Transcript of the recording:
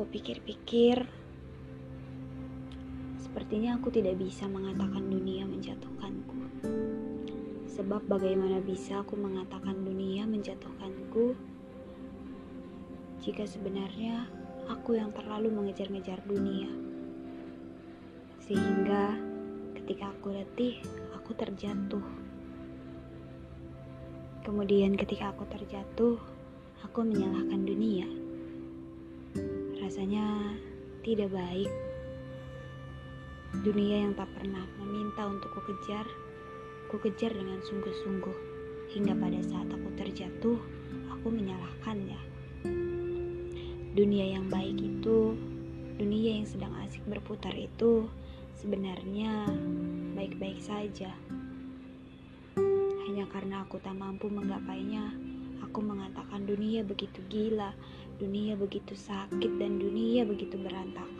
aku pikir-pikir, sepertinya aku tidak bisa mengatakan dunia menjatuhkanku. Sebab bagaimana bisa aku mengatakan dunia menjatuhkanku jika sebenarnya aku yang terlalu mengejar-ngejar dunia. Sehingga ketika aku letih, aku terjatuh. Kemudian ketika aku terjatuh, aku menyalahkan dunia. Rasanya tidak baik. Dunia yang tak pernah meminta untuk ku kejar, ku kejar dengan sungguh-sungguh. Hingga pada saat aku terjatuh, aku menyalahkannya. Dunia yang baik itu, dunia yang sedang asik berputar itu, sebenarnya baik-baik saja. Hanya karena aku tak mampu menggapainya, aku mengatakan dunia begitu gila, dunia begitu sakit, dan dunia begitu berantakan.